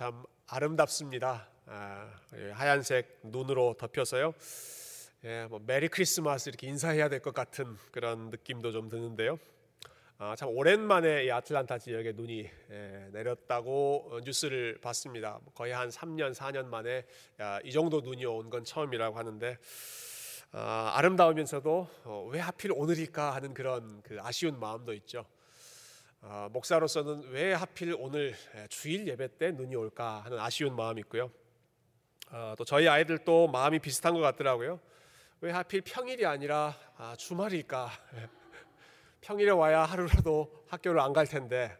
참 아름답습니다. 아, 예, 하얀색 눈으로 덮여서요. 예, 뭐 메리 크리스마스 이렇게 인사해야 될 것 같은 그런 느낌도 좀 드는데요. 아, 참 오랜만에 이 아틀란타 지역에 눈이 예, 내렸다고 어, 뉴스를 봤습니다. 거의 한 3년, 4년 만에 야, 이 정도 눈이 온 건 처음이라고 하는데 아, 아름다우면서도 어, 왜 하필 오늘일까 하는 그런 그 아쉬운 마음도 있죠. 어, 목사로서는 왜 하필 오늘 주일 예배 때 눈이 올까 하는 아쉬운 마음이 있고요. 어, 또 저희 아이들도 마음이 비슷한 것 같더라고요. 왜 하필 평일이 아니라 아, 주말일까? 평일에 와야 하루라도 학교를 안 갈 텐데.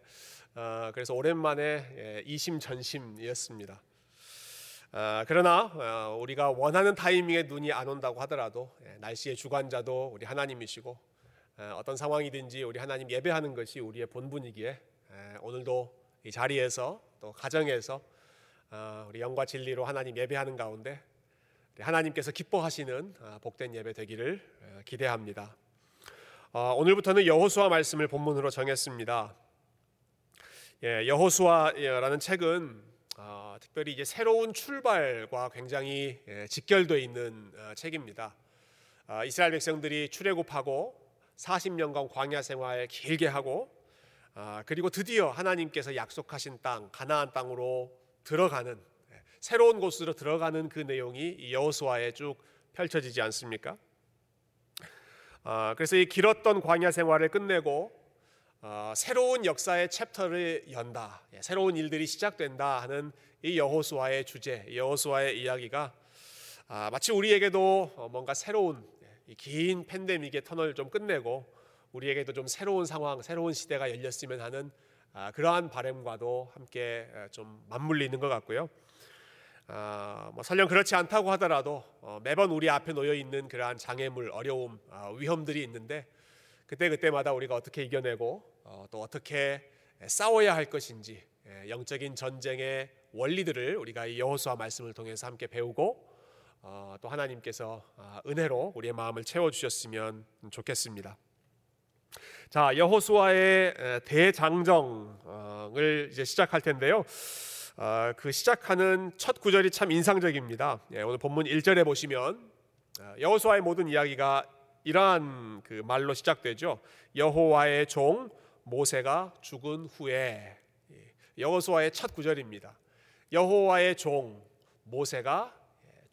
어, 그래서 오랜만에 예, 이심전심이었습니다. 어, 그러나 어, 우리가 원하는 타이밍에 눈이 안 온다고 하더라도 예, 날씨의 주관자도 우리 하나님이시고 어, 어떤 상황이든지 우리 하나님 예배하는 것이 우리의 본분이기에 예, 오늘도 이 자리에서 또 가정에서 우리 영과 진리로 하나님 예배하는 가운데 하나님께서 기뻐하시는 복된 예배 되기를 기대합니다. 오늘부터는 여호수아 말씀을 본문으로 정했습니다. 예, 여호수아라는 책은 어, 특별히 이제 새로운 출발과 굉장히 예, 직결되어 있는 어, 책입니다. 어, 이스라엘 백성들이 출애굽하고 40년간 광야 생활 길게 하고 어, 그리고 드디어 하나님께서 약속하신 땅 가나안 땅으로 들어가는 예, 새로운 곳으로 들어가는 그 내용이 여호수아에 쭉 펼쳐지지 않습니까? 어, 그래서 이 길었던 광야 생활을 끝내고 어, 새로운 역사의 챕터를 연다, 예, 새로운 일들이 시작된다 하는 이 여호수아의 주제, 여호수아의 이야기가 아, 마치 우리에게도 어, 뭔가 새로운 예, 긴 팬데믹의 터널을 좀 끝내고 우리에게도 좀 새로운 상황, 새로운 시대가 열렸으면 하는 아, 그러한 바램과도 함께 좀 맞물리는 것 같고요. 아, 뭐 설령 그렇지 않다고 하더라도 어, 매번 우리 앞에 놓여 있는 그러한 장애물, 어려움, 아, 위험들이 있는데 그때 그때마다 우리가 어떻게 이겨내고 어, 또 어떻게 싸워야 할 것인지 예, 영적인 전쟁의 원리들을 우리가 이 여호수아 말씀을 통해서 함께 배우고 어, 또 하나님께서 아, 은혜로 우리의 마음을 채워 주셨으면 좋겠습니다. 자 여호수아의 대장정을 이제 시작할 텐데요. 어, 그 시작하는 첫 구절이 참 인상적입니다. 예, 오늘 본문 1절에 보시면 여호수아의 모든 이야기가 이러한 그 말로 시작되죠. 여호와의 종 모세가 죽은 후에 예, 여호수아의 첫 구절입니다. 여호와의 종 모세가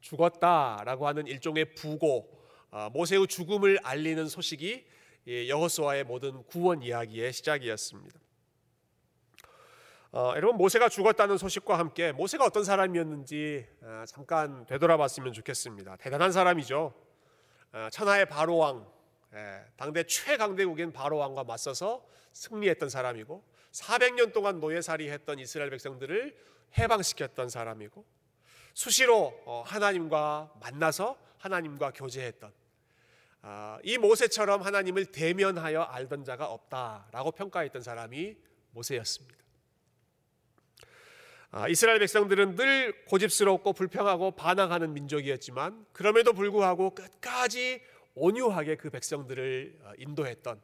죽었다라고 하는 일종의 부고 아, 모세의 죽음을 알리는 소식이 예, 여호수아의 모든 구원 이야기의 시작이었습니다. 어, 여러분 모세가 죽었다는 소식과 함께 모세가 어떤 사람이었는지 아, 잠깐 되돌아봤으면 좋겠습니다. 대단한 사람이죠. 어, 천하의 바로 왕, 예, 당대 최강대국인 바로 왕과 맞서서 승리했던 사람이고 400년 동안 노예살이했던 이스라엘 백성들을 해방시켰던 사람이고 수시로 어, 하나님과 만나서 하나님과 교제했던 아, 이 모세처럼 하나님을 대면하여 알던 자가 없다라고 평가했던 사람이 모세였습니다. 아, 이스라엘 백성들은 늘 고집스럽고 불평하고 반항하는 민족이었지만 그럼에도 불구하고 끝까지 온유하게 그 백성들을 어, 인도했던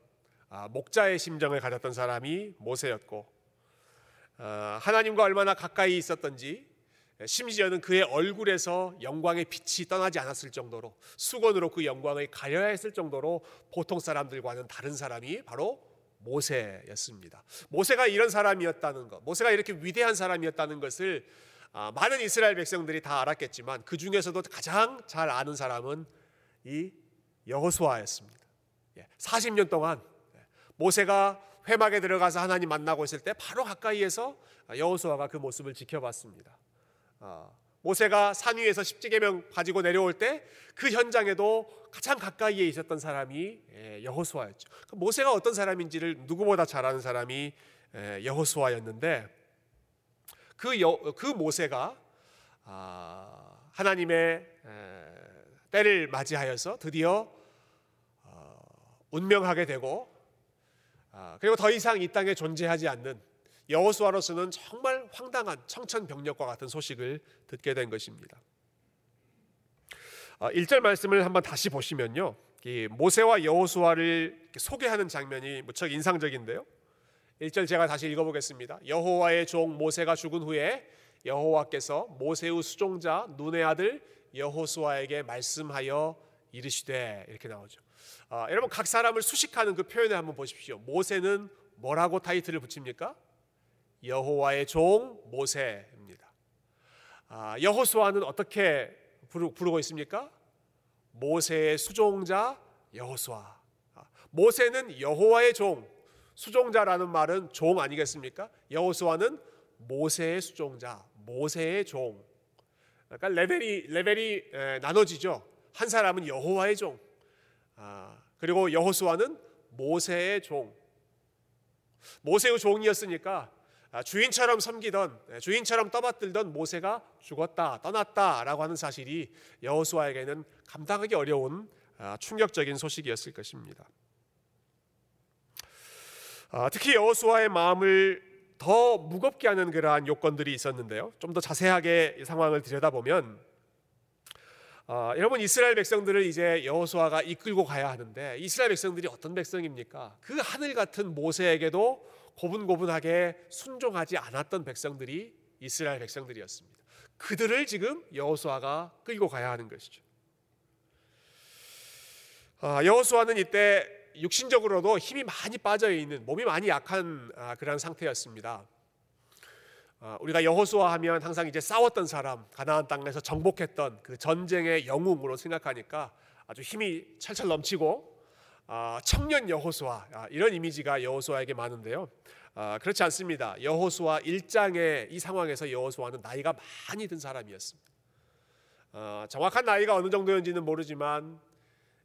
아, 목자의 심정을 가졌던 사람이 모세였고 어, 하나님과 얼마나 가까이 있었던지 심지어는 그의 얼굴에서 영광의 빛이 떠나지 않았을 정도로 수건으로 그 영광을 가려야 했을 정도로 보통 사람들과는 다른 사람이 바로 모세였습니다. 모세가 이런 사람이었다는 것, 모세가 이렇게 위대한 사람이었다는 것을 아, 많은 이스라엘 백성들이 다 알았겠지만 그 중에서도 가장 잘 아는 사람은 이 여호수아였습니다. 40년 예, 동안 모세가 회막에 들어가서 하나님 만나고 있을 때 바로 가까이에서 여호수아가 그 모습을 지켜봤습니다. 아, 모세가 산 위에서 십지계명 가지고 내려올 때 그 현장에도 가장 가까이에 있었던 사람이 예, 여호수아였죠. 그 모세가 어떤 사람인지를 누구보다 잘 아는 사람이 예, 여호수아였는데 그, 여, 그 모세가 아, 하나님의 때를 맞이하여서 드디어 어, 운명하게 되고 아, 그리고 더 이상 이 땅에 존재하지 않는 여호수아로서는 정말 황당한 청천벽력과 같은 소식을 듣게 된 것입니다. 1절 아, 말씀을 한번 다시 보시면요. 모세와 여호수아를 소개하는 장면이 무척 인상적인데요. 1절 제가 다시 읽어보겠습니다. 여호와의 종 모세가 죽은 후에 여호와께서 모세의 수종자 눈의 아들 여호수아에게 말씀하여 이르시되 이렇게 나오죠. 아, 여러분 각 사람을 수식하는 그 표현을 한번 보십시오. 모세는 뭐라고 타이틀을 붙입니까? 여호와의 종 모세입니다. 아, 여호수아는 어떻게 부르고 있습니까? 모세의 수종자 여호수아. 아, 모세는 여호와의 종, 수종자라는 말은 종 아니겠습니까? 여호수아는 모세의 수종자, 모세의 종. 그러니까 레벨이 레벨이 에, 나눠지죠. 한 사람은 여호와의 종, 아, 그리고 여호수아는 모세의 종. 모세의 종이었으니까 아, 주인처럼 섬기던 네, 주인처럼 떠받들던 모세가 죽었다 떠났다라고 하는 사실이 여호수아에게는 감당하기 어려운 아, 충격적인 소식이었을 것입니다. 아, 특히 여호수아의 마음을 더 무겁게 하는 그러한 요건들이 있었는데요. 좀 더 자세하게 상황을 들여다보면 어, 여러분 이스라엘 백성들을 이제 여호수아가 이끌고 가야 하는데 이스라엘 백성들이 어떤 백성입니까? 그 하늘 같은 모세에게도 고분고분하게 순종하지 않았던 백성들이 이스라엘 백성들이었습니다. 그들을 지금 여호수아가 끌고 가야 하는 것이죠. 어, 여호수아는 이때 육신적으로도 힘이 많이 빠져 있는 몸이 많이 약한 아, 그런 상태였습니다. 아, 우리가 여호수아 하면 항상 이제 싸웠던 사람, 가나안 땅에서 정복했던 그 전쟁의 영웅으로 생각하니까 아주 힘이 철철 넘치고 아, 청년 여호수아 이런 이미지가 여호수아에게 많은데요. 그렇지 않습니다. 여호수아 1장의 이 상황에서 여호수아는 나이가 많이 든 사람이었습니다. 정확한 나이가 어느 정도였는지는 모르지만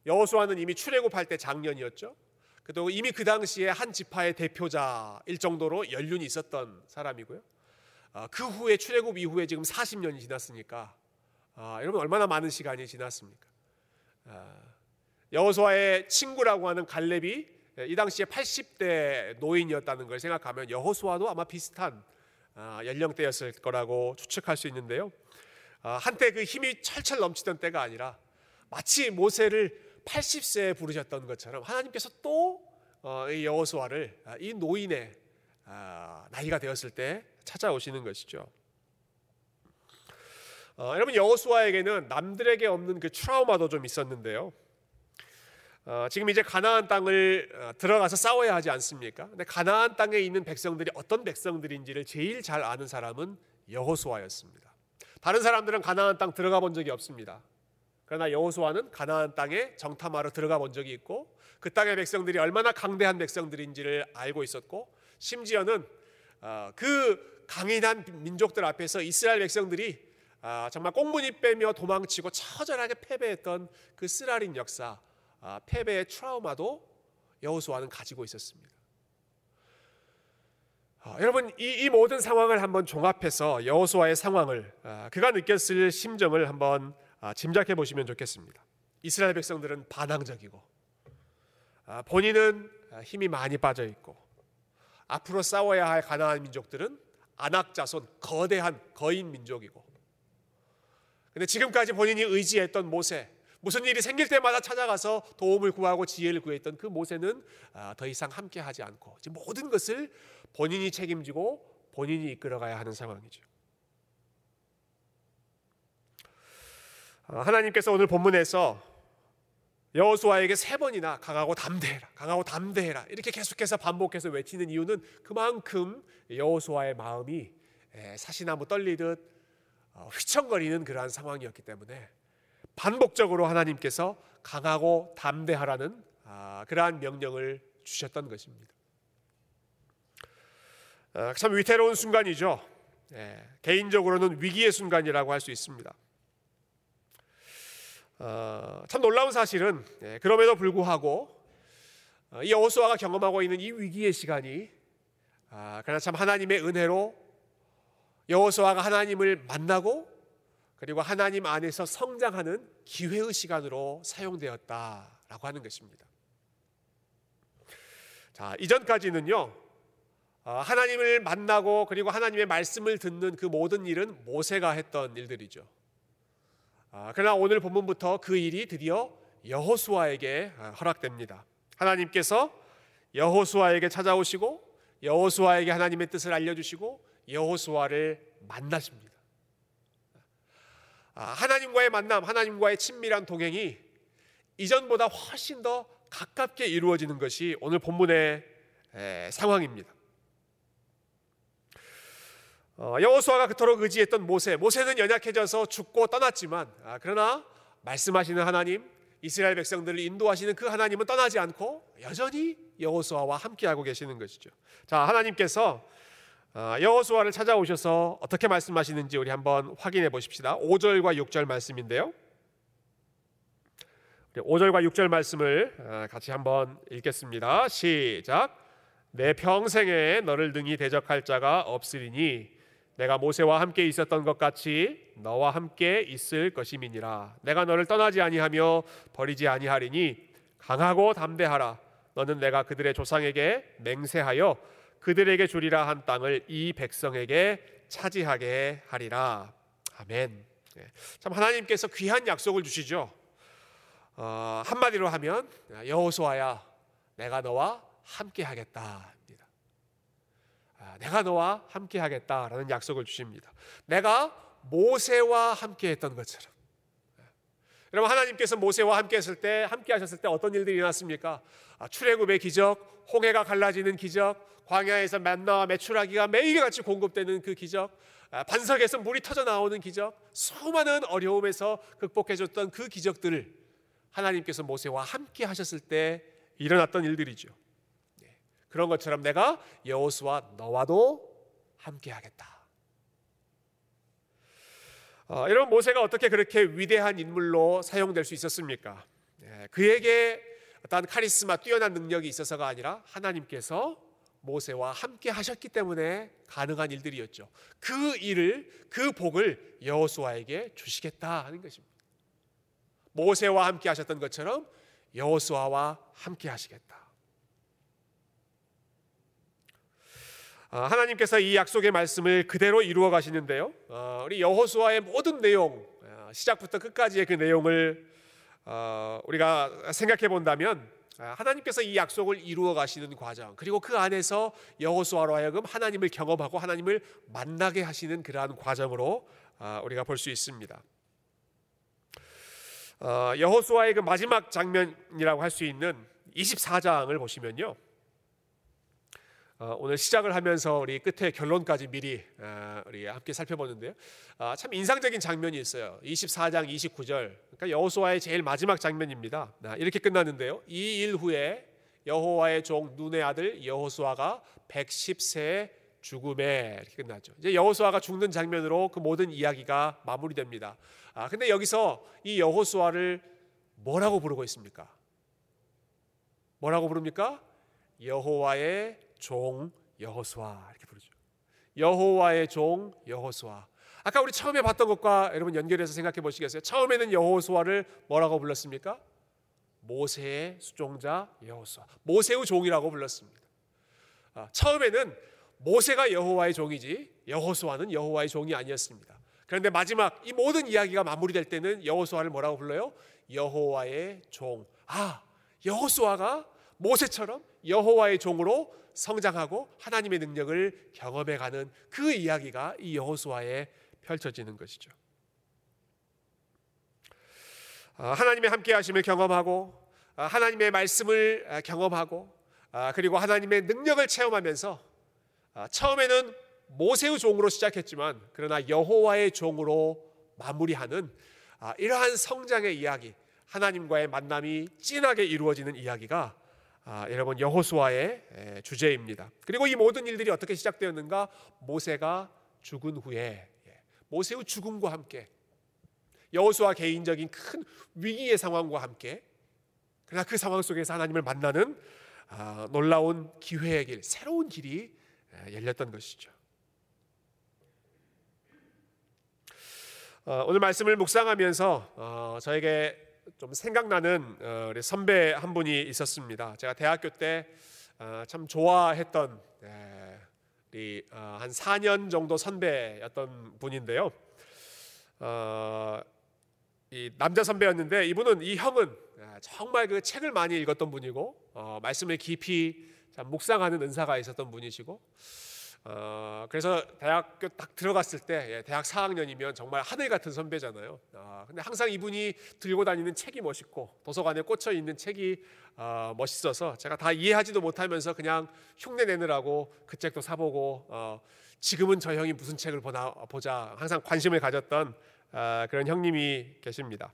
여호수아는 이미 출애굽할 때 장년이었죠. 그리고 이미 그 당시에 한 지파의 대표자일 정도로 연륜이 있었던 사람이고요. 아, 그 후에 출애굽 이후에 지금 40년이 지났으니까 아, 여러분 얼마나 많은 시간이 지났습니까? 아, 여호수아의 친구라고 하는 갈렙이 이 당시에 80대 노인이었다는 걸 생각하면 여호수아도 아마 비슷한 연령대였을 거라고 추측할 수 있는데요. 한때 그 힘이 철철 넘치던 때가 아니라 마치 모세를 80세에 부르셨던 것처럼 하나님께서 또 어, 여호수아를 아, 이 노인의 아, 나이가 되었을 때 찾아오시는 것이죠. 어, 여러분 여호수아에게는 남들에게 없는 그 트라우마도 좀 있었는데요. 어, 지금 이제 가나안 땅을 어, 들어가서 싸워야 하지 않습니까? 근데 가나안 땅에 있는 백성들이 어떤 백성들인지를 제일 잘 아는 사람은 여호수아였습니다. 다른 사람들은 가나안 땅 들어가 본 적이 없습니다. 그러나 여호수아는 가나안 땅에 정탐하러 들어가 본 적이 있고 그 땅의 백성들이 얼마나 강대한 백성들인지를 알고 있었고 심지어는 어, 그 강인한 민족들 앞에서 이스라엘 백성들이 아, 정말 꽁무니 빼며 도망치고 처절하게 패배했던 그 쓰라린 역사, 아, 패배의 트라우마도 여호수아는 가지고 있었습니다. 아, 여러분 이, 이, 모든 상황을 한번 종합해서 여호수아의 상황을 그가 느꼈을 심정을 한번 아, 짐작해 보시면 좋겠습니다. 이스라엘 백성들은 반항적이고 아, 본인은 힘이 많이 빠져 있고 앞으로 싸워야 할 가나안 민족들은 안악자손 거대한 거인 민족이고 근데 지금까지 본인이 의지했던 모세 무슨 일이 생길 때마다 찾아가서 도움을 구하고 지혜를 구했던 그 모세는 아, 더 이상 함께하지 않고 모든 것을 본인이 책임지고 본인이 이끌어가야 하는 상황이죠. 어, 하나님께서 오늘 본문에서 여호수아에게 세 번이나 강하고 담대해라, 강하고 담대해라 이렇게 계속해서 반복해서 외치는 이유는 그만큼 여호수아의 마음이 사시나무 떨리듯 어, 휘청거리는 그러한 상황이었기 때문에 반복적으로 하나님께서 강하고 담대하라는 아, 그러한 명령을 주셨던 것입니다. 어, 참 위태로운 순간이죠. 개인적으로는 위기의 순간이라고 할 수 있습니다. 어, 참 놀라운 사실은 예, 그럼에도 불구하고 어, 이 여호수아가 경험하고 있는 이 위기의 시간이 아, 그러나 참 하나님의 은혜로 여호수아가 하나님을 만나고 그리고 하나님 안에서 성장하는 기회의 시간으로 사용되었다라고 하는 것입니다. 자 이전까지는요 어, 하나님을 만나고 그리고 하나님의 말씀을 듣는 그 모든 일은 모세가 했던 일들이죠. 아, 그러나 오늘 본문부터 그 일이 드디어 여호수아에게 아, 허락됩니다. 하나님께서 여호수아에게 찾아오시고 여호수아에게 하나님의 뜻을 알려주시고 여호수아를 만나십니다. 아, 하나님과의 만남, 하나님과의 친밀한 동행이 이전보다 훨씬 더 가깝게 이루어지는 것이 오늘 본문의 상황입니다. 어, 여호수아가 그토록 의지했던 모세, 모세는 연약해져서 죽고 떠났지만 아, 그러나 말씀하시는 하나님, 이스라엘 백성들을 인도하시는 그 하나님은 떠나지 않고 여전히 여호수아와 함께하고 계시는 것이죠. 자, 하나님께서 어, 여호수아를 찾아오셔서 어떻게 말씀하시는지 우리 한번 확인해 보십시다. 5절과 6절 말씀인데요. 5절과 6절 말씀을 어, 같이 한번 읽겠습니다. 시작. 내 평생에 너를 능히 대적할 자가 없으리니 내가 모세와 함께 있었던 것 같이 너와 함께 있을 것임이니라. 내가 너를 떠나지 아니하며 버리지 아니하리니 강하고 담대하라. 너는 내가 그들의 조상에게 맹세하여 그들에게 주리라 한 땅을 이 백성에게 차지하게 하리라. 아멘. 네. 참 하나님께서 귀한 약속을 주시죠. 어, 한마디로 하면 여호수아야, 내가 너와 함께 하겠다. 내가 너와 함께 하겠다라는 약속을 주십니다. 내가 모세와 함께 했던 것처럼. 여러분 하나님께서 모세와 함께 했을 때 함께 하셨을 때 어떤 일들이 일어났습니까? 아, 출애굽의 기적, 홍해가 갈라지는 기적, 광야에서 만나와 메추라기가 매일같이 공급되는 그 기적, 아, 반석에서 물이 터져 나오는 기적, 수많은 어려움에서 극복해 줬던 그 기적들을 하나님께서 모세와 함께 하셨을 때 일어났던 일들이죠. 그런 것처럼 내가 여호수와 너와도 함께하겠다. 어, 여러분 모세가 어떻게 그렇게 위대한 인물로 사용될 수 있었습니까? 예, 그에게 어떤 카리스마 뛰어난 능력이 있어서가 아니라 하나님께서 모세와 함께 하셨기 때문에 가능한 일들이었죠. 그 일을 그 복을 여호수아에게 주시겠다 하는 것입니다. 모세와 함께 하셨던 것처럼 여호수아와 함께 하시겠다. 아, 하나님께서 이 약속의 말씀을 그대로 이루어 가시는데요. 아, 우리 여호수아의 모든 내용, 아, 시작부터 끝까지의 그 내용을 우리가 생각해 본다면 하나님께서 이 약속을 이루어 가시는 과정, 그리고 그 안에서 여호수아로 하여금 하나님을 경험하고 하나님을 만나게 하시는 그러한 과정으로 우리가 볼 수 있습니다. 여호수아의 그 마지막 장면이라고 할 수 있는 24장을 보시면요. 어, 오늘 시작을 하면서 우리 끝에 결론까지 미리 어, 우리 함께 살펴보는데요. 아, 참 인상적인 장면이 있어요. 24장 29절. 그러니까 여호수아의 제일 마지막 장면입니다. 아, 이렇게 끝났는데요. 이 일 후에 여호와의 종 눈의 아들 여호수아가 110세 죽음에 이렇게 끝나죠. 이제 여호수아가 죽는 장면으로 그 모든 이야기가 마무리됩니다. 아 근데 여기서 이 여호수아를 뭐라고 부르고 있습니까? 뭐라고 부릅니까? 여호와의 종 여호수아 이렇게 부르죠. 여호와의 종 여호수아. 아까 우리 처음에 봤던 것과 여러분 연결해서 생각해 보시겠어요? 처음에는 여호수아를 뭐라고 불렀습니까? 모세의 수종자 여호수아. 모세의 종이라고 불렀습니다. 아, 처음에는 모세가 여호와의 종이지 여호수아는 여호와의 종이 아니었습니다. 그런데 마지막 이 모든 이야기가 마무리될 때는 여호수아를 뭐라고 불러요? 여호와의 종. 아, 여호수아가 모세처럼 여호와의 종으로 성장하고 하나님의 능력을 경험해 가는 그 이야기가 이 여호수아에 펼쳐지는 것이죠. 아, 하나님의 함께 하심을 경험하고 아, 하나님의 말씀을 아, 경험하고 그리고 하나님의 능력을 체험하면서 처음에는 모세의 종으로 시작했지만 그러나 여호와의 종으로 마무리하는 이러한 성장의 이야기, 하나님과의 만남이 진하게 이루어지는 이야기가 아, 여러분 여호수아의 주제입니다. 그리고 이 모든 일들이 어떻게 시작되었는가? 모세가 죽은 후에 예, 모세의 죽음과 함께 여호수아 개인적인 큰 위기의 상황과 함께 그러나 그 상황 속에서 하나님을 만나는 아, 놀라운 기회의 길, 새로운 길이 열렸던 것이죠. 어, 오늘 말씀을 묵상하면서 어, 저에게 좀 생각나는 어, 우리 선배 한 분이 있었습니다. 제가 대학교 때참 어, 좋아했던 예, 우리 어, 한 4년 정도 선배였던 분인데요. 이 남자 선배였는데 이분은 이 형은 정말 그 책을 많이 읽었던 분이고 말씀을 깊이 묵상하는 은사가 있었던 분이시고 어, 그래서 대학교 딱 들어갔을 때 예, 대학 4학년이면 정말 하늘 같은 선배잖아요. 아, 근데 항상 이분이 들고 다니는 책이 멋있고 도서관에 꽂혀 있는 책이 어, 멋있어서 제가 다 이해하지도 못하면서 그냥 흉내 내느라고 그 책도 사보고 어, 지금은 저 형이 무슨 책을 보나 보자 항상 관심을 가졌던 아, 그런 형님이 계십니다.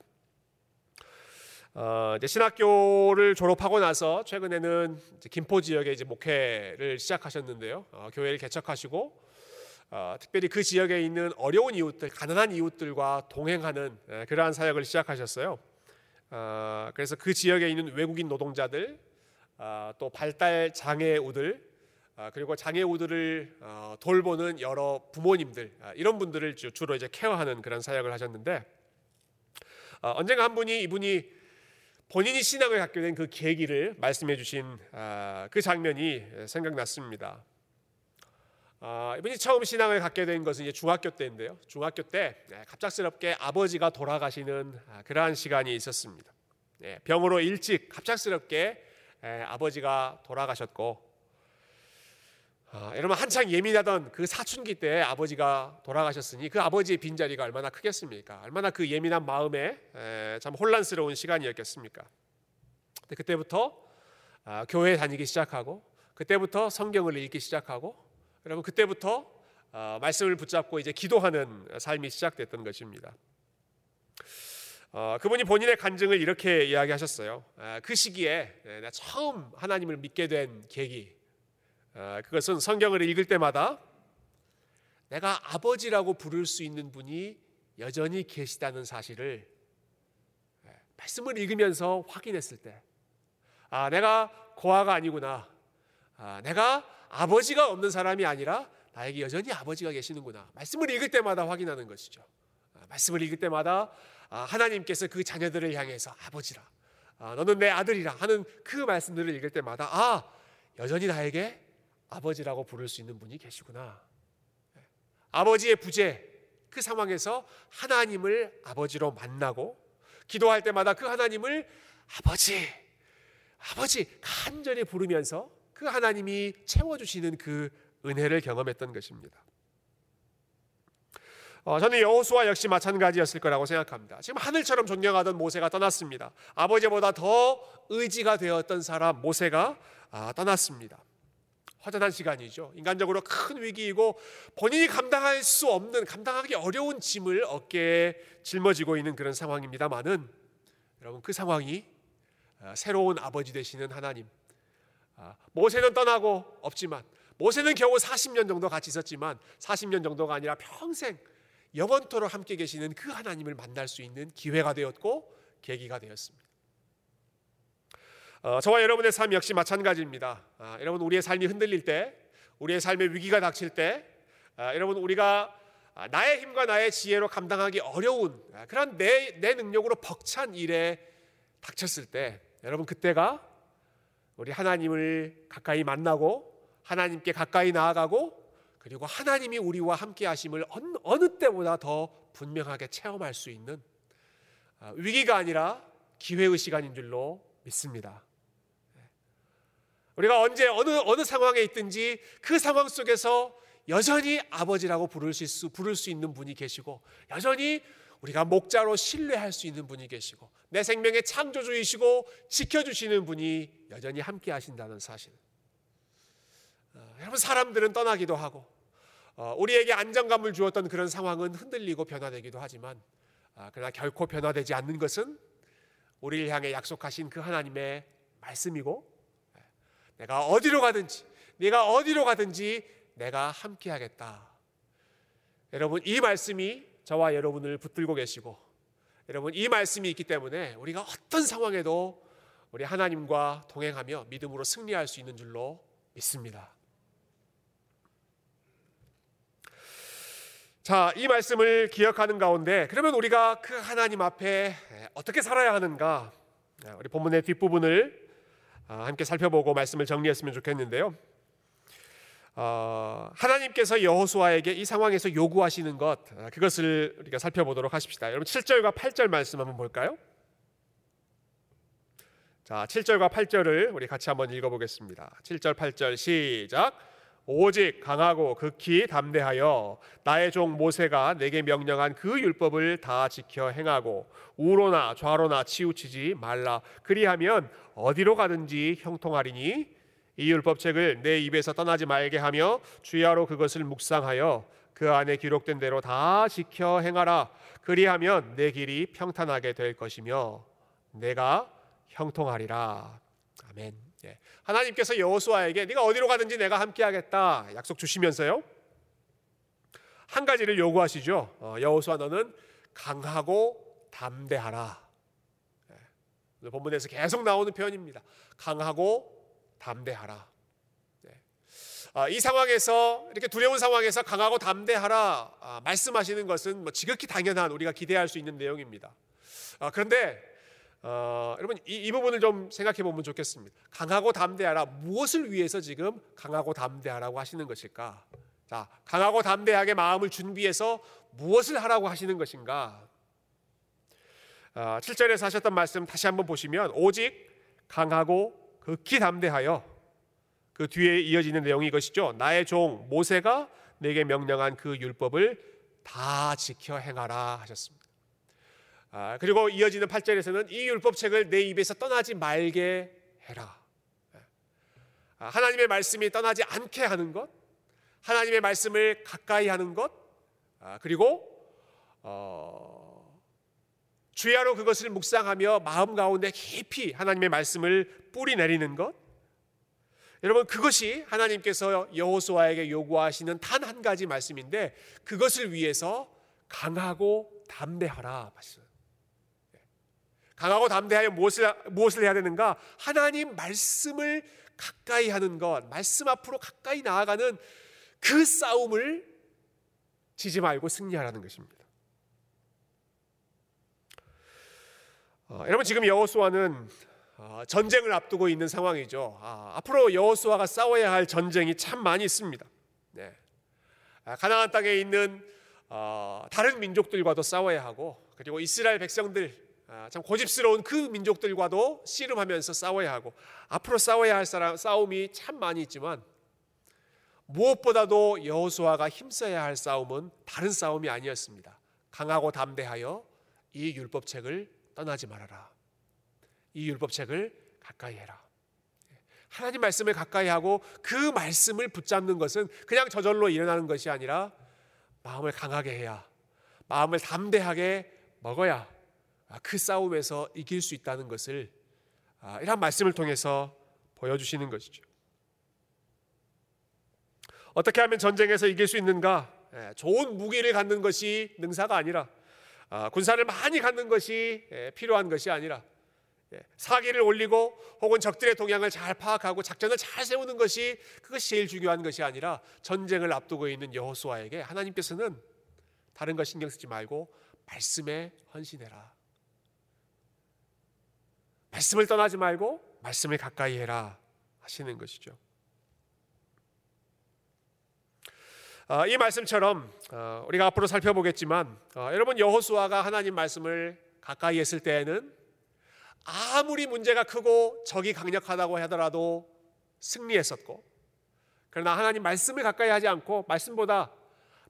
어, 이제 신학교를 졸업하고 나서 최근에는 김포 지역에 이제 목회를 시작하셨는데요. 어, 교회를 개척하시고 어, 특별히 그 지역에 있는 어려운 이웃들, 가난한 이웃들과 동행하는 에, 그러한 사역을 시작하셨어요. 어, 그래서 그 지역에 있는 외국인 노동자들, 어, 또 발달 장애우들, 어, 그리고 장애우들을 어, 돌보는 여러 부모님들 아, 이런 분들을 주- 주로 이제 케어하는 그런 사역을 하셨는데 어, 언젠가 한 분이 이분이 본인이 신앙을 갖게 된 그 계기를 말씀해 주신 아, 그 장면이 생각났습니다. 아, 이분이 처음 신앙을 갖게 된 것은 이제 중학교 때인데요. 중학교 때 네, 갑작스럽게 아버지가 돌아가시는 아, 그러한 시간이 있었습니다. 네, 병으로 일찍 갑작스럽게 에, 아버지가 돌아가셨고 아, 여러분 한창 예민하던 그 사춘기 때 아버지가 돌아가셨으니 그 아버지의 빈자리가 얼마나 크겠습니까? 얼마나 그 예민한 마음에 에, 참 혼란스러운 시간이었겠습니까? 근데 그때부터 아, 교회 다니기 시작하고 그때부터 성경을 읽기 시작하고 여러분 그때부터 아, 말씀을 붙잡고 이제 기도하는 삶이 시작됐던 것입니다. 어, 그분이 본인의 간증을 이렇게 이야기하셨어요. 아, 그 시기에 네, 나 처음 하나님을 믿게 된 계기, 아, 그것은 성경을 읽을 때마다 내가 아버지라고 부를 수 있는 분이 여전히 계시다는 사실을 예, 말씀을 읽으면서 확인했을 때, 아, 내가 고아가 아니구나. 아, 내가 아버지가 없는 사람이 아니라 나에게 여전히 아버지가 계시는구나. 말씀을 읽을 때마다 확인하는 것이죠. 아, 말씀을 읽을 때마다 아, 하나님께서 그 자녀들을 향해서 아버지라, 아, 너는 내 아들이라 하는 그 말씀들을 읽을 때마다 아, 여전히 나에게 아버지라고 부를 수 있는 분이 계시구나. 아버지의 부재 그 상황에서 하나님을 아버지로 만나고 기도할 때마다 그 하나님을 아버지, 아버지 간절히 부르면서 그 하나님이 채워 주시는 그 은혜를 경험했던 것입니다. 어, 저는 여호수아 역시 마찬가지였을 거라고 생각합니다. 지금 하늘처럼 존경하던 모세가 떠났습니다. 아버지보다 더 의지가 되었던 사람 모세가 아, 떠났습니다. 허전한 시간이죠. 인간적으로 큰 위기이고 본인이 감당할 수 없는 감당하기 어려운 짐을 어깨에 짊어지고 있는 그런 상황입니다만은 여러분 그 상황이 아, 새로운 아버지 되시는 하나님 아, 모세는 떠나고 없지만 모세는 겨우 40년 정도 같이 있었지만 40년 정도가 아니라 평생 영원토록 함께 계시는 그 하나님을 만날 수 있는 기회가 되었고 계기가 되었습니다. 어, 저와 여러분의 삶 역시 마찬가지입니다. 아, 여러분 우리의 삶이 흔들릴 때, 우리의 삶에 위기가 닥칠 때, 아, 여러분 우리가 아, 나의 힘과 나의 지혜로 감당하기 어려운 아, 그런 내, 내 능력으로 벅찬 일에 닥쳤을 때, 여러분 그때가 우리 하나님을 가까이 만나고 하나님께 가까이 나아가고 그리고 하나님이 우리와 함께 하심을 어느, 어느 때보다 더 분명하게 체험할 수 있는 아, 위기가 아니라 기회의 시간인 줄로 믿습니다. 우리가 언제 어느 어느 상황에 있든지 그 상황 속에서 여전히 아버지라고 부를 수, 부를 수 있는 분이 계시고 여전히 우리가 목자로 신뢰할 수 있는 분이 계시고 내 생명의 창조주이시고 지켜주시는 분이 여전히 함께 하신다는 사실. 어, 여러분 사람들은 떠나기도 하고 어, 우리에게 안정감을 주었던 그런 상황은 흔들리고 변화되기도 하지만 아, 그러나 결코 변화되지 않는 것은 우리를 향해 약속하신 그 하나님의 말씀이고 내가 어디로 가든지 내가 어디로 가든지 내가 함께 하겠다. 여러분 이 말씀이 저와 여러분을 붙들고 계시고 여러분 이 말씀이 있기 때문에 우리가 어떤 상황에도 우리 하나님과 동행하며 믿음으로 승리할 수 있는 줄로 믿습니다. 자, 이 말씀을 기억하는 가운데 그러면 우리가 그 하나님 앞에 어떻게 살아야 하는가? 우리 본문의 뒷부분을 아, 함께 살펴보고 말씀을 정리했으면 좋겠는데요. 어, 하나님께서 여호수아에게 이 상황에서 요구하시는 것 아, 그것을 우리가 살펴보도록 하십시다. 여러분 7절과 8절 말씀 한번 볼까요? 자, 7절과 8절을 우리 같이 한번 읽어 보겠습니다. 7절 8절 시작. 오직 강하고 극히 담대하여 나의 종 모세가 내게 명령한 그 율법을 다 지켜 행하고 우로나 좌로나 치우치지 말라. 그리하면 어디로 가든지 형통하리니 이 율법책을 내 입에서 떠나지 말게 하며 주야로 그것을 묵상하여 그 안에 기록된 대로 다 지켜 행하라. 그리하면 내 길이 평탄하게 될 것이며 내가 형통하리라. 아멘. 예. 하나님께서 여호수아에게 네가 어디로 가든지 내가 함께하겠다 약속 주시면서요. 한 가지를 요구하시죠. 어, 여호수아 너는 강하고 담대하라. 예. 본문에서 계속 나오는 표현입니다. 강하고 담대하라. 네. 아, 이 상황에서 이렇게 두려운 상황에서 강하고 담대하라 아, 말씀하시는 것은 뭐 지극히 당연한 우리가 기대할 수 있는 내용입니다. 아, 그런데 어, 여러분 이, 이, 부분을 좀 생각해 보면 좋겠습니다. 강하고 담대하라 무엇을 위해서 지금 강하고 담대하라고 하시는 것일까? 자, 강하고 담대하게 마음을 준비해서 무엇을 하라고 하시는 것인가? 어, 7절에서 하셨던 말씀 다시 한번 보시면 오직 강하고 극히 담대하여 그 뒤에 이어지는 내용이 이것이죠. 나의 종 모세가 내게 명령한 그 율법을 다 지켜 행하라 하셨습니다. 아, 그리고 이어지는 8절에서는 이 율법책을 내 입에서 떠나지 말게 해라. 아, 하나님의 말씀이 떠나지 않게 하는 것, 하나님의 말씀을 가까이 하는 것, 아, 그리고 어, 주야로 그것을 묵상하며 마음 가운데 깊이 하나님의 말씀을 뿌리 내리는 것. 여러분 그것이 하나님께서 여호수아에게 요구하시는 단 한 가지 말씀인데 그것을 위해서 강하고 담대하라 말씀. 강하고 담대하여 무엇을, 무엇을 해야 되는가? 하나님 말씀을 가까이 하는 것, 말씀 앞으로 가까이 나아가는 그 싸움을 지지 말고 승리하라는 것입니다. 어, 여러분 지금 여호수아는 어, 전쟁을 앞두고 있는 상황이죠. 아, 앞으로 여호수아가 싸워야 할 전쟁이 참 많이 있습니다. 네. 아, 가나안 땅에 있는 어, 다른 민족들과도 싸워야 하고 그리고 이스라엘 백성들 아, 참 고집스러운 그 민족들과도 씨름하면서 싸워야 하고 앞으로 싸워야 할 사람 싸움이 참 많이 있지만 무엇보다도 여호수아가 힘써야 할 싸움은 다른 싸움이 아니었습니다. 강하고 담대하여 이 율법책을 떠나지 말아라. 이 율법책을 가까이 해라. 하나님 말씀을 가까이 하고 그 말씀을 붙잡는 것은 그냥 저절로 일어나는 것이 아니라 마음을 강하게 해야 마음을 담대하게 먹어야 아, 그 싸움에서 이길 수 있다는 것을 아, 이런 말씀을 통해서 보여주시는 것이죠. 어떻게 하면 전쟁에서 이길 수 있는가? 예, 좋은 무기를 갖는 것이 능사가 아니라 아, 군사를 많이 갖는 것이 예, 필요한 것이 아니라 예, 사기를 올리고 혹은 적들의 동향을 잘 파악하고 작전을 잘 세우는 것이 그것이 제일 중요한 것이 아니라 전쟁을 앞두고 있는 여호수아에게 하나님께서는 다른 것 신경 쓰지 말고 말씀에 헌신해라. 말씀을 떠나지 말고 말씀을 가까이 해라 하시는 것이죠. 어, 이 말씀처럼 어, 우리가 앞으로 살펴보겠지만 어, 여러분 여호수아가 하나님 말씀을 가까이 했을 때에는 아무리 문제가 크고 적이 강력하다고 하더라도 승리했었고 그러나 하나님 말씀을 가까이 하지 않고 말씀보다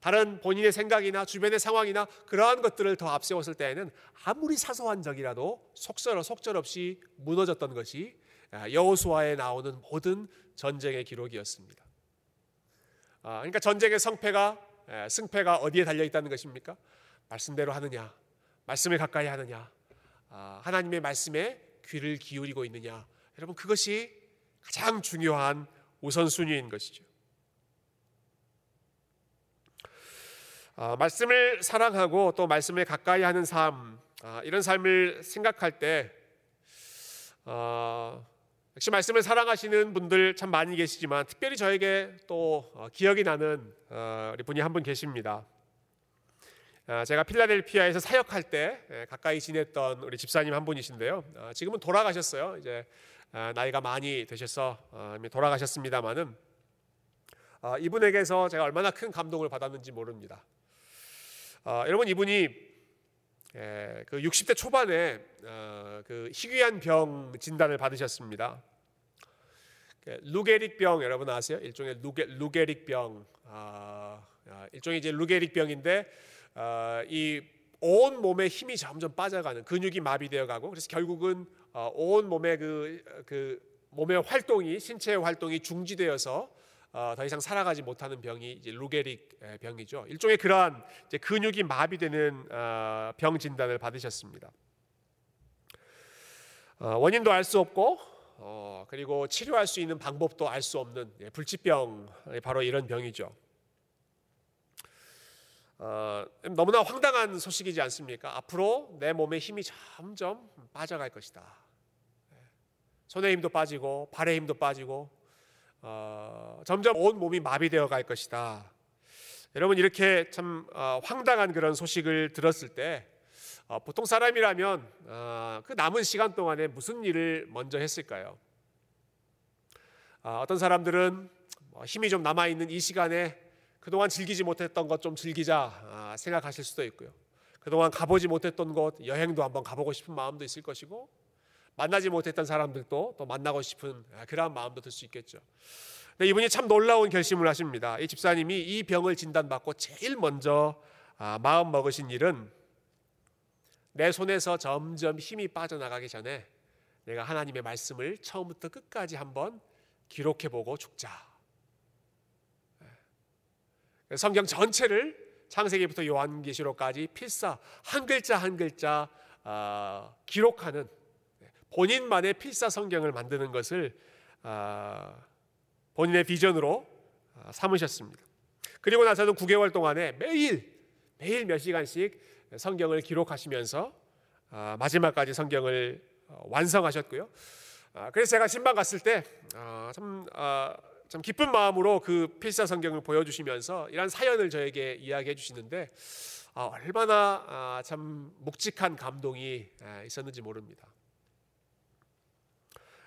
다른 본인의 생각이나 주변의 상황이나 그러한 것들을 더 앞세웠을 때에는 아무리 사소한 적이라도 속설 속절없이 무너졌던 것이 아, 여호수아에 나오는 모든 전쟁의 기록이었습니다. 아, 그러니까 전쟁의 성패가 승패가 어디에 달려 있다는 것입니까? 말씀대로 하느냐, 말씀을 가까이 하느냐, 아, 하나님의 말씀에 귀를 기울이고 있느냐. 여러분 그것이 가장 중요한 우선순위인 것이죠. 어, 말씀을 사랑하고 또 말씀을 가까이 하는 삶 어, 이런 삶을 생각할 때 어, 역시 말씀을 사랑하시는 분들 참 많이 계시지만 특별히 저에게 또 어, 기억이 나는 어, 우리 분이 한 분 계십니다. 어, 제가 필라델피아에서 사역할 때 예, 가까이 지냈던 우리 집사님 한 분이신데요. 지금은 돌아가셨어요. 이제 나이가 많이 되셔서 돌아가셨습니다만은 이분에게서 제가 얼마나 큰 감동을 받았는지 모릅니다. 어, 여러분 이분이 예, 그 60대 초반에 어, 그 희귀한 병 진단을 받으셨습니다. 그 루게릭 병 여러분 아세요? 일종의 루게, 루게릭병. 아, 아, 일종의 이제 루게릭 병인데 아, 이온 몸에 힘이 점점 빠져가는 근육이 마비되어 가고 그래서 결국은 어, 온 몸의 그, 그 몸의 활동이 신체의 활동이 중지되어서 어, 더 이상 살아가지 못하는 병이 이제 루게릭 병이죠. 일종의 그러한 근육이 마비되는 어, 병 진단을 받으셨습니다. 어, 원인도 알 수 없고 어, 그리고 치료할 수 있는 방법도 알 수 없는 예, 불치병 바로 이런 병이죠. 어, 너무나 황당한 소식이지 않습니까? 앞으로 내 몸의 힘이 점점 빠져갈 것이다. 예, 손의 힘도 빠지고 발의 힘도 빠지고 어, 점점 온 몸이 마비되어 갈 것이다. 여러분 이렇게 참 어, 황당한 그런 소식을 들었을 때 어, 보통 사람이라면 어, 그 남은 시간 동안에 무슨 일을 먼저 했을까요? 어, 어떤 사람들은 뭐 힘이 좀 남아 있는 이 시간에 그동안 즐기지 못했던 것 좀 즐기자 아, 생각하실 수도 있고요. 그동안 가보지 못했던 곳 여행도 한번 가보고 싶은 마음도 있을 것이고 만나지 못했던 사람들도 또 만나고 싶은 아, 그러한 마음도 들 수 있겠죠. 근데 이분이 참 놀라운 결심을 하십니다. 이 집사님이 이 병을 진단받고 제일 먼저 아, 마음 먹으신 일은 내 손에서 점점 힘이 빠져나가기 전에 내가 하나님의 말씀을 처음부터 끝까지 한번 기록해 보고 죽자. 예. 성경 전체를 창세기부터 요한계시록까지 필사 한 글자 한 글자 어, 기록하는 본인만의 필사 성경을 만드는 것을 어, 본인의 비전으로 어, 삼으셨습니다. 그리고 나서는 9개월 동안에 매일 매일 몇 시간씩 성경을 기록하시면서 아, 마지막까지 성경을 어, 완성하셨고요. 아, 그래서 제가 신방 갔을 때참 아, 참 기쁜 마음으로 그 필사 성경을 보여주시면서 이런 사연을 저에게 이야기해 주시는데 얼마나 참 묵직한 감동이 있었는지 모릅니다.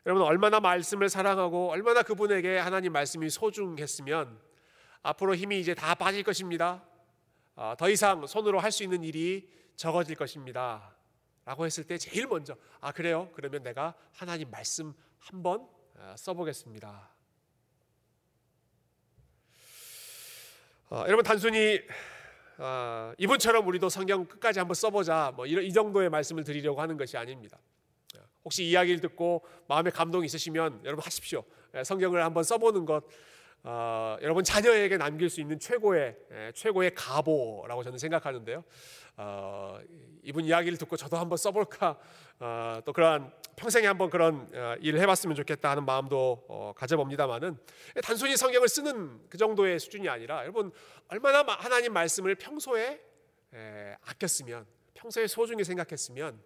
여러분 얼마나 말씀을 사랑하고 얼마나 그분에게 하나님 말씀이 소중했으면 앞으로 힘이 이제 다 빠질 것입니다. 어, 더 이상 손으로 할 수 있는 일이 적어질 것입니다. 라고 했을 때 제일 먼저 아 그래요? 그러면 내가 하나님 말씀 한번 어, 써보겠습니다. 어, 여러분 단순히 어, 이분처럼 우리도 성경 끝까지 한번 써보자 뭐 이런 이 정도의 말씀을 드리려고 하는 것이 아닙니다. 혹시 이야기를 듣고 마음에 감동이 있으시면 여러분 하십시오. 예, 성경을 한번 써보는 것 어, 여러분 자녀에게 남길 수 있는 최고의 예, 최고의 가보라고 저는 생각하는데요. 어, 이분 이야기를 듣고 저도 한번 써볼까 어, 또 그러한 평생에 한번 그런 어, 일을 해봤으면 좋겠다 하는 마음도 어, 가져봅니다만은 단순히 성경을 쓰는 그 정도의 수준이 아니라 여러분 얼마나 하나님 말씀을 평소에 에, 아꼈으면 평소에 소중히 생각했으면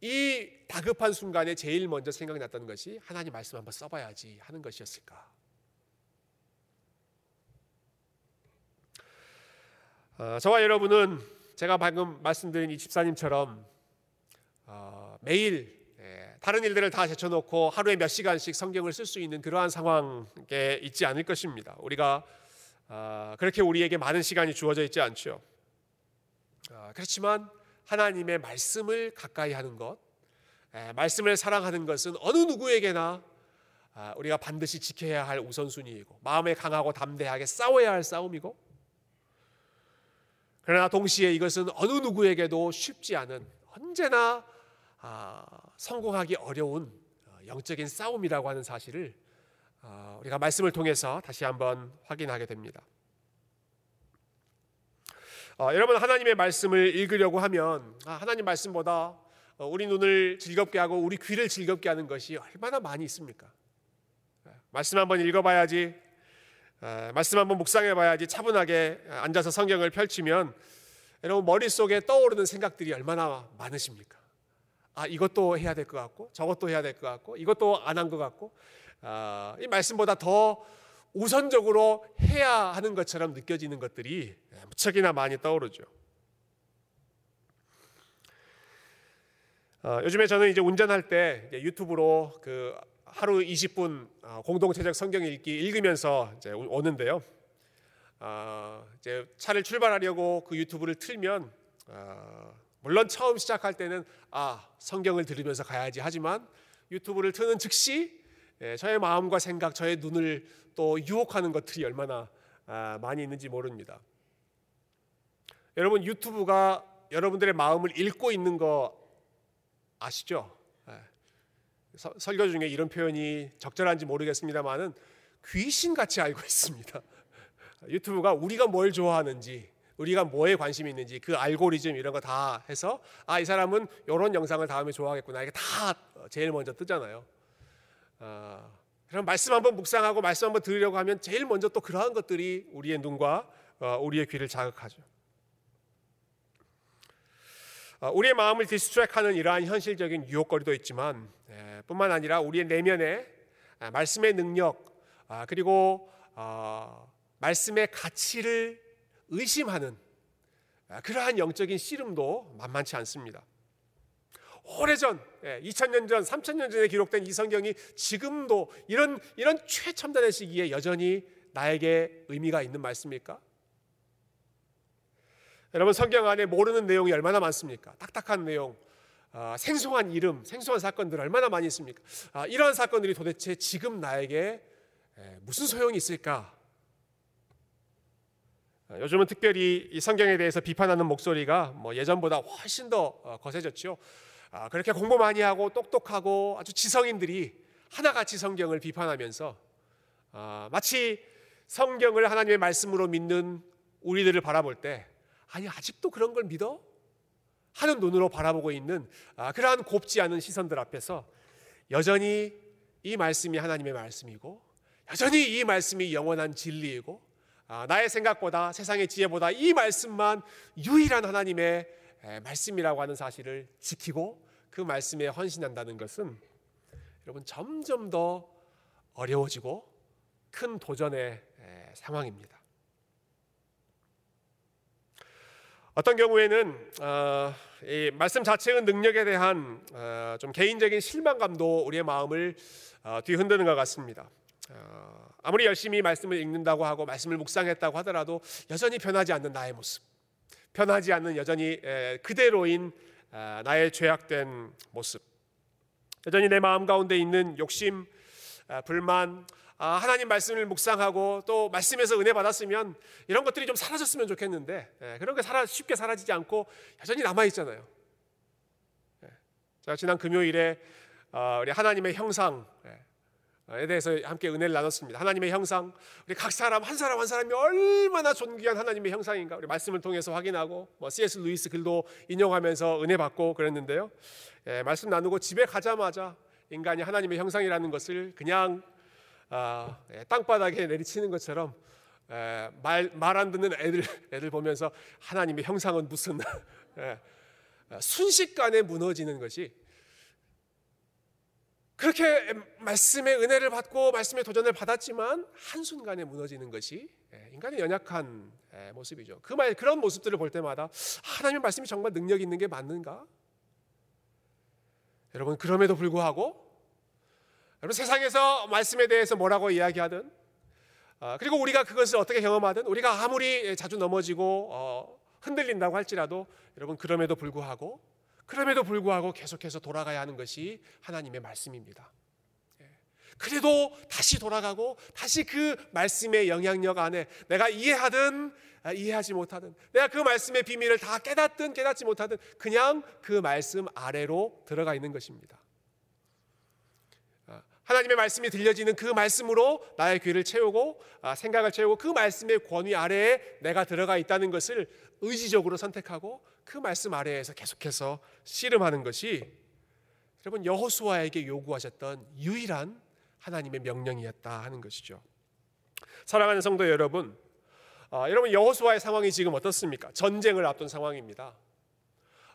이 다급한 순간에 제일 먼저 생각이 났던 것이 하나님 말씀 한번 써봐야지 하는 것이었을까. 어, 저와 여러분은 제가 방금 말씀드린 이 집사님처럼 어, 매일 예, 다른 일들을 다 제쳐놓고 하루에 몇 시간씩 성경을 쓸 수 있는 그러한 상황에 있지 않을 것입니다. 우리가 어, 그렇게 우리에게 많은 시간이 주어져 있지 않죠. 그렇지만 하나님의 말씀을 가까이 하는 것, 예, 말씀을 사랑하는 것은 어느 누구에게나 우리가 반드시 지켜야 할 우선순위이고 마음에 강하고 담대하게 싸워야 할 싸움이고 그러나 동시에 이것은 어느 누구에게도 쉽지 않은 언제나 아, 성공하기 어려운 어, 영적인 싸움이라고 하는 사실을 어, 우리가 말씀을 통해서 다시 한번 확인하게 됩니다. 어, 여러분 하나님의 말씀을 읽으려고 하면 아, 하나님 말씀보다 우리 눈을 즐겁게 하고 우리 귀를 즐겁게 하는 것이 얼마나 많이 있습니까? 말씀 한번 읽어봐야지 아, 말씀 한번 묵상해 봐야지 차분하게 앉아서 성경을 펼치면 여러분 머릿속에 떠오르는 생각들이 얼마나 많으십니까? 아, 이것도 해야 될 것 같고 저것도 해야 될 것 같고 이것도 안 한 것 같고 아, 이 말씀보다 더 우선적으로 해야 하는 것처럼 느껴지는 것들이 무척이나 많이 떠오르죠. 어, 요즘에 저는 이제 운전할 때 유튜브로 그 하루 20분 어, 공동체적 성경 읽기 읽으면서 이제 오는데요. 어, 이제 차를 출발하려고 그 유튜브를 틀면 어, 물론 처음 시작할 때는 아 성경을 들으면서 가야지 하지만 유튜브를 트는 즉시 예, 저의 마음과 생각, 저의 눈을 또 유혹하는 것들이 얼마나 아, 많이 있는지 모릅니다. 여러분 유튜브가 여러분들의 마음을 읽고 있는 거 아시죠? 예. 설교 중에 이런 표현이 적절한지 모르겠습니다만은 귀신같이 알고 있습니다. 유튜브가 우리가 뭘 좋아하는지 우리가 뭐에 관심이 있는지 그 알고리즘 이런 거 다 해서 아 이 사람은 이런 영상을 다음에 좋아하겠구나 이게 다 제일 먼저 뜨잖아요. 아, 그럼 말씀 한번 묵상하고 말씀 한번 들으려고 하면 제일 먼저 또 그러한 것들이 우리의 눈과 어, 우리의 귀를 자극하죠. 어, 우리의 마음을 디스트랙하는 이러한 현실적인 유혹거리도 있지만 예, 뿐만 아니라 우리의 내면에 아, 말씀의 능력 아, 그리고 어, 말씀의 가치를 의심하는 아, 그러한 영적인 씨름도 만만치 않습니다. 오래전, 2000년 예, 전, 3000년 전에 기록된 이 성경이 지금도 이런 이런 최첨단의 시기에 여전히 나에게 의미가 있는 말씀입니까? 여러분 성경 안에 모르는 내용이 얼마나 많습니까? 딱딱한 내용, 아, 생소한 이름, 생소한 사건들 얼마나 많이 있습니까? 아, 이러한 사건들이 도대체 지금 나에게 무슨 소용이 있을까? 아, 요즘은 특별히 이 성경에 대해서 비판하는 목소리가 뭐 예전보다 훨씬 더 어, 거세졌죠. 아, 그렇게 공부 많이 하고 똑똑하고 아주 지성인들이 하나같이 성경을 비판하면서 아, 마치 성경을 하나님의 말씀으로 믿는 우리들을 바라볼 때 아니 아직도 그런 걸 믿어? 하는 눈으로 바라보고 있는 그러한 곱지 않은 시선들 앞에서 여전히 이 말씀이 하나님의 말씀이고 여전히 이 말씀이 영원한 진리이고 아, 나의 생각보다 세상의 지혜보다 이 말씀만 유일한 하나님의 말씀이라고 하는 사실을 지키고 그 말씀에 헌신한다는 것은 여러분 점점 더 어려워지고 큰 도전의 상황입니다. 어떤 경우에는 어, 이 말씀 자체의 능력에 대한 어, 좀 개인적인 실망감도 우리의 마음을 어, 뒤흔드는 것 같습니다. 어, 아무리 열심히 말씀을 읽는다고 하고 말씀을 묵상했다고 하더라도 여전히 변하지 않는 나의 모습, 변하지 않는 여전히 그대로인 아, 나의 죄악된 모습, 여전히 내 마음 가운데 있는 욕심, 아, 불만, 아, 하나님 말씀을 묵상하고 또 말씀에서 은혜 받았으면 이런 것들이 좀 사라졌으면 좋겠는데 그런 게 쉽게 사라지지 않고 여전히 남아 있잖아요. 제가 지난 금요일에 우리 하나님의 형상 에 대해서 함께 은혜를 나눴습니다. 하나님의 형상, 우리 각 사람 한 사람 한 사람이 얼마나 존귀한 하나님의 형상인가 우리 말씀을 통해서 확인하고 뭐 C.S. 루이스 글도 인용하면서 은혜 받고 그랬는데요. 예, 말씀 나누고 집에 가자마자 인간이 하나님의 형상이라는 것을 그냥 아, 예, 땅바닥에 내리치는 것처럼 예, 말말 안 듣는 애들 애들 보면서 하나님의 형상은 무슨 예, 순식간에 무너지는 것이 그렇게 말씀의 은혜를 받고 말씀의 도전을 받았지만 한순간에 무너지는 것이 예, 인간의 연약한 예, 모습이죠. 그 말, 그런 모습들을 볼 때마다 하나님의 말씀이 정말 능력 있는 게 맞는가? 여러분, 그럼에도 불구하고 여러분 세상에서 말씀에 대해서 뭐라고 이야기하든 아, 그리고 우리가 그것을 어떻게 경험하든 우리가 아무리 자주 넘어지고 어, 흔들린다고 할지라도 여러분 그럼에도 불구하고 그럼에도 불구하고 계속해서 돌아가야 하는 것이 하나님의 말씀입니다. 예. 그래도 다시 돌아가고 다시 그 말씀의 영향력 안에 내가 이해하든 아, 이해하지 못하든 내가 그 말씀의 비밀을 다 깨닫든 깨닫지 못하든 그냥 그 말씀 아래로 들어가 있는 것입니다. 아, 하나님의 말씀이 들려지는 그 말씀으로 나의 귀를 채우고 아, 생각을 채우고 그 말씀의 권위 아래에 내가 들어가 있다는 것을 의지적으로 선택하고 그 말씀 아래에서 계속해서 씨름하는 것이 여러분 여호수아에게 요구하셨던 유일한 하나님의 명령이었다 하는 것이죠. 사랑하는 성도 여러분, 어, 여러분 여호수아의 상황이 지금 어떻습니까? 전쟁을 앞둔 상황입니다.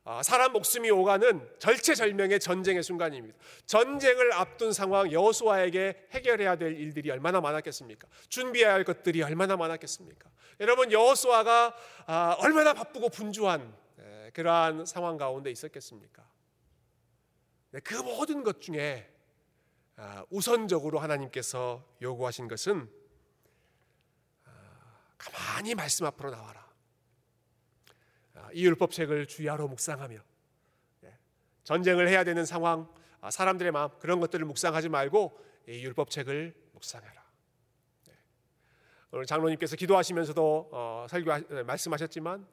어, 사람 목숨이 오가는 절체절명의 전쟁의 순간입니다. 전쟁을 앞둔 상황 여호수아에게 해결해야 될 일들이 얼마나 많았겠습니까? 준비해야 할 것들이 얼마나 많았겠습니까? 여러분 여호수아가 아, 얼마나 바쁘고 분주한 그러한 상황 가운데 있었겠습니까? 네, 그 모든 것 중에 아, 우선적으로 하나님께서 요구하신 것은 아, 가만히 말씀 앞으로 나와라. 아, 이 율법책을 주야로 묵상하며 예, 전쟁을 해야 되는 상황, 사람들의 마음 그런 것들을 묵상하지 말고 이 율법책을 묵상해라. 네. 오늘 장로님께서 기도하시면서도 어, 설교 네, 말씀하셨지만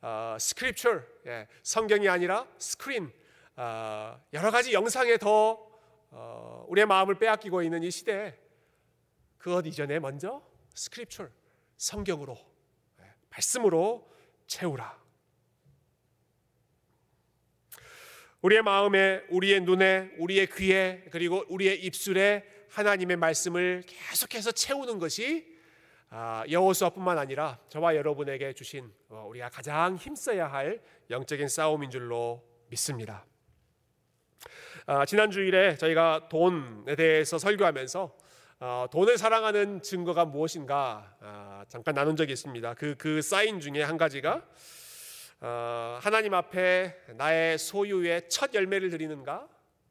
어, 스크립처 예, 성경이 아니라 스크린 어, 여러 가지 영상에 더 어, 우리의 마음을 빼앗기고 있는 이 시대에 그것 이전에 먼저 스크립처 성경으로 예, 말씀으로 채우라. 우리의 마음에, 우리의 눈에, 우리의 귀에, 그리고 우리의 입술에 하나님의 말씀을 계속해서 채우는 것이 아, 여호수아뿐만 아니라 저와 여러분에게 주신 어, 우리가 가장 힘써야 할 영적인 싸움인 줄로 믿습니다. 아, 지난 주일에 저희가 돈에 대해서 설교하면서 어, 돈을 사랑하는 증거가 무엇인가 아, 잠깐 나눈 적이 있습니다. 그, 그 사인 중에 한 가지가 어, 하나님 앞에 나의 소유의 첫 열매를 드리는가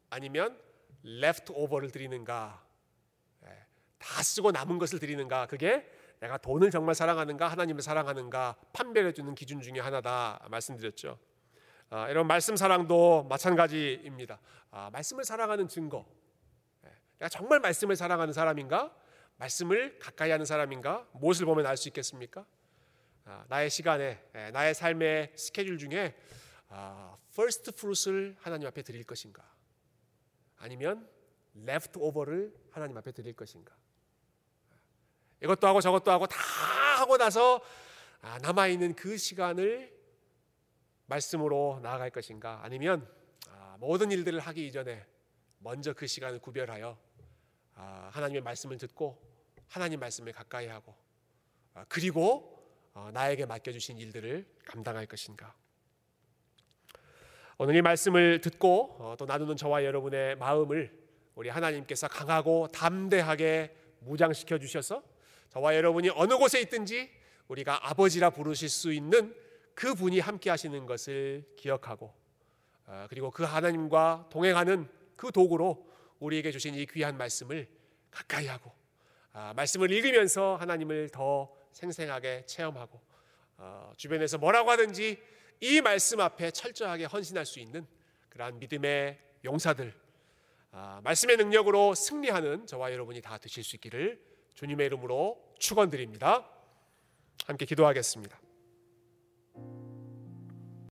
아니면 left over를 드리는가 예, 다 쓰고 남은 것을 드리는가 그게 내가 돈을 정말 사랑하는가 하나님을 사랑하는가 판별해 주는 기준 중에 하나다 말씀드렸죠. 아, 이런 말씀 사랑도 마찬가지입니다. 아, 말씀을 사랑하는 증거. 예, 내가 정말 말씀을 사랑하는 사람인가? 말씀을 가까이 하는 사람인가? 무엇을 보면 알 수 있겠습니까? 아, 나의 시간에 예, 나의 삶의 스케줄 중에 first fruits를 하나님 앞에 드릴 것인가? 아니면 left over를 하나님 앞에 드릴 것인가? 이것도 하고 저것도 하고 다 하고 나서 남아 있는 그 시간을 말씀으로 나아갈 것인가? 아니면 모든 일들을 하기 이전에 먼저 그 시간을 구별하여 하나님의 말씀을 듣고 하나님 말씀을 가까이 하고 그리고 어, 나에게 맡겨주신 일들을 감당할 것인가? 오늘 이 말씀을 듣고 어, 또 나누는 저와 여러분의 마음을 우리 하나님께서 강하고 담대하게 무장시켜 주셔서 저와 여러분이 어느 곳에 있든지 우리가 아버지라 부르실 수 있는 그 분이 함께 하시는 것을 기억하고 어, 그리고 그 하나님과 동행하는 그 도구로 우리에게 주신 이 귀한 말씀을 가까이 하고 아, 말씀을 읽으면서 하나님을 더 생생하게 체험하고 어, 주변에서 뭐라고 하든지 이 말씀 앞에 철저하게 헌신할 수 있는 그러한 믿음의 용사들 아, 말씀의 능력으로 승리하는 저와 여러분이 다 되실 수 있기를 주님의 이름으로 축원드립니다. 함께 기도하겠습니다.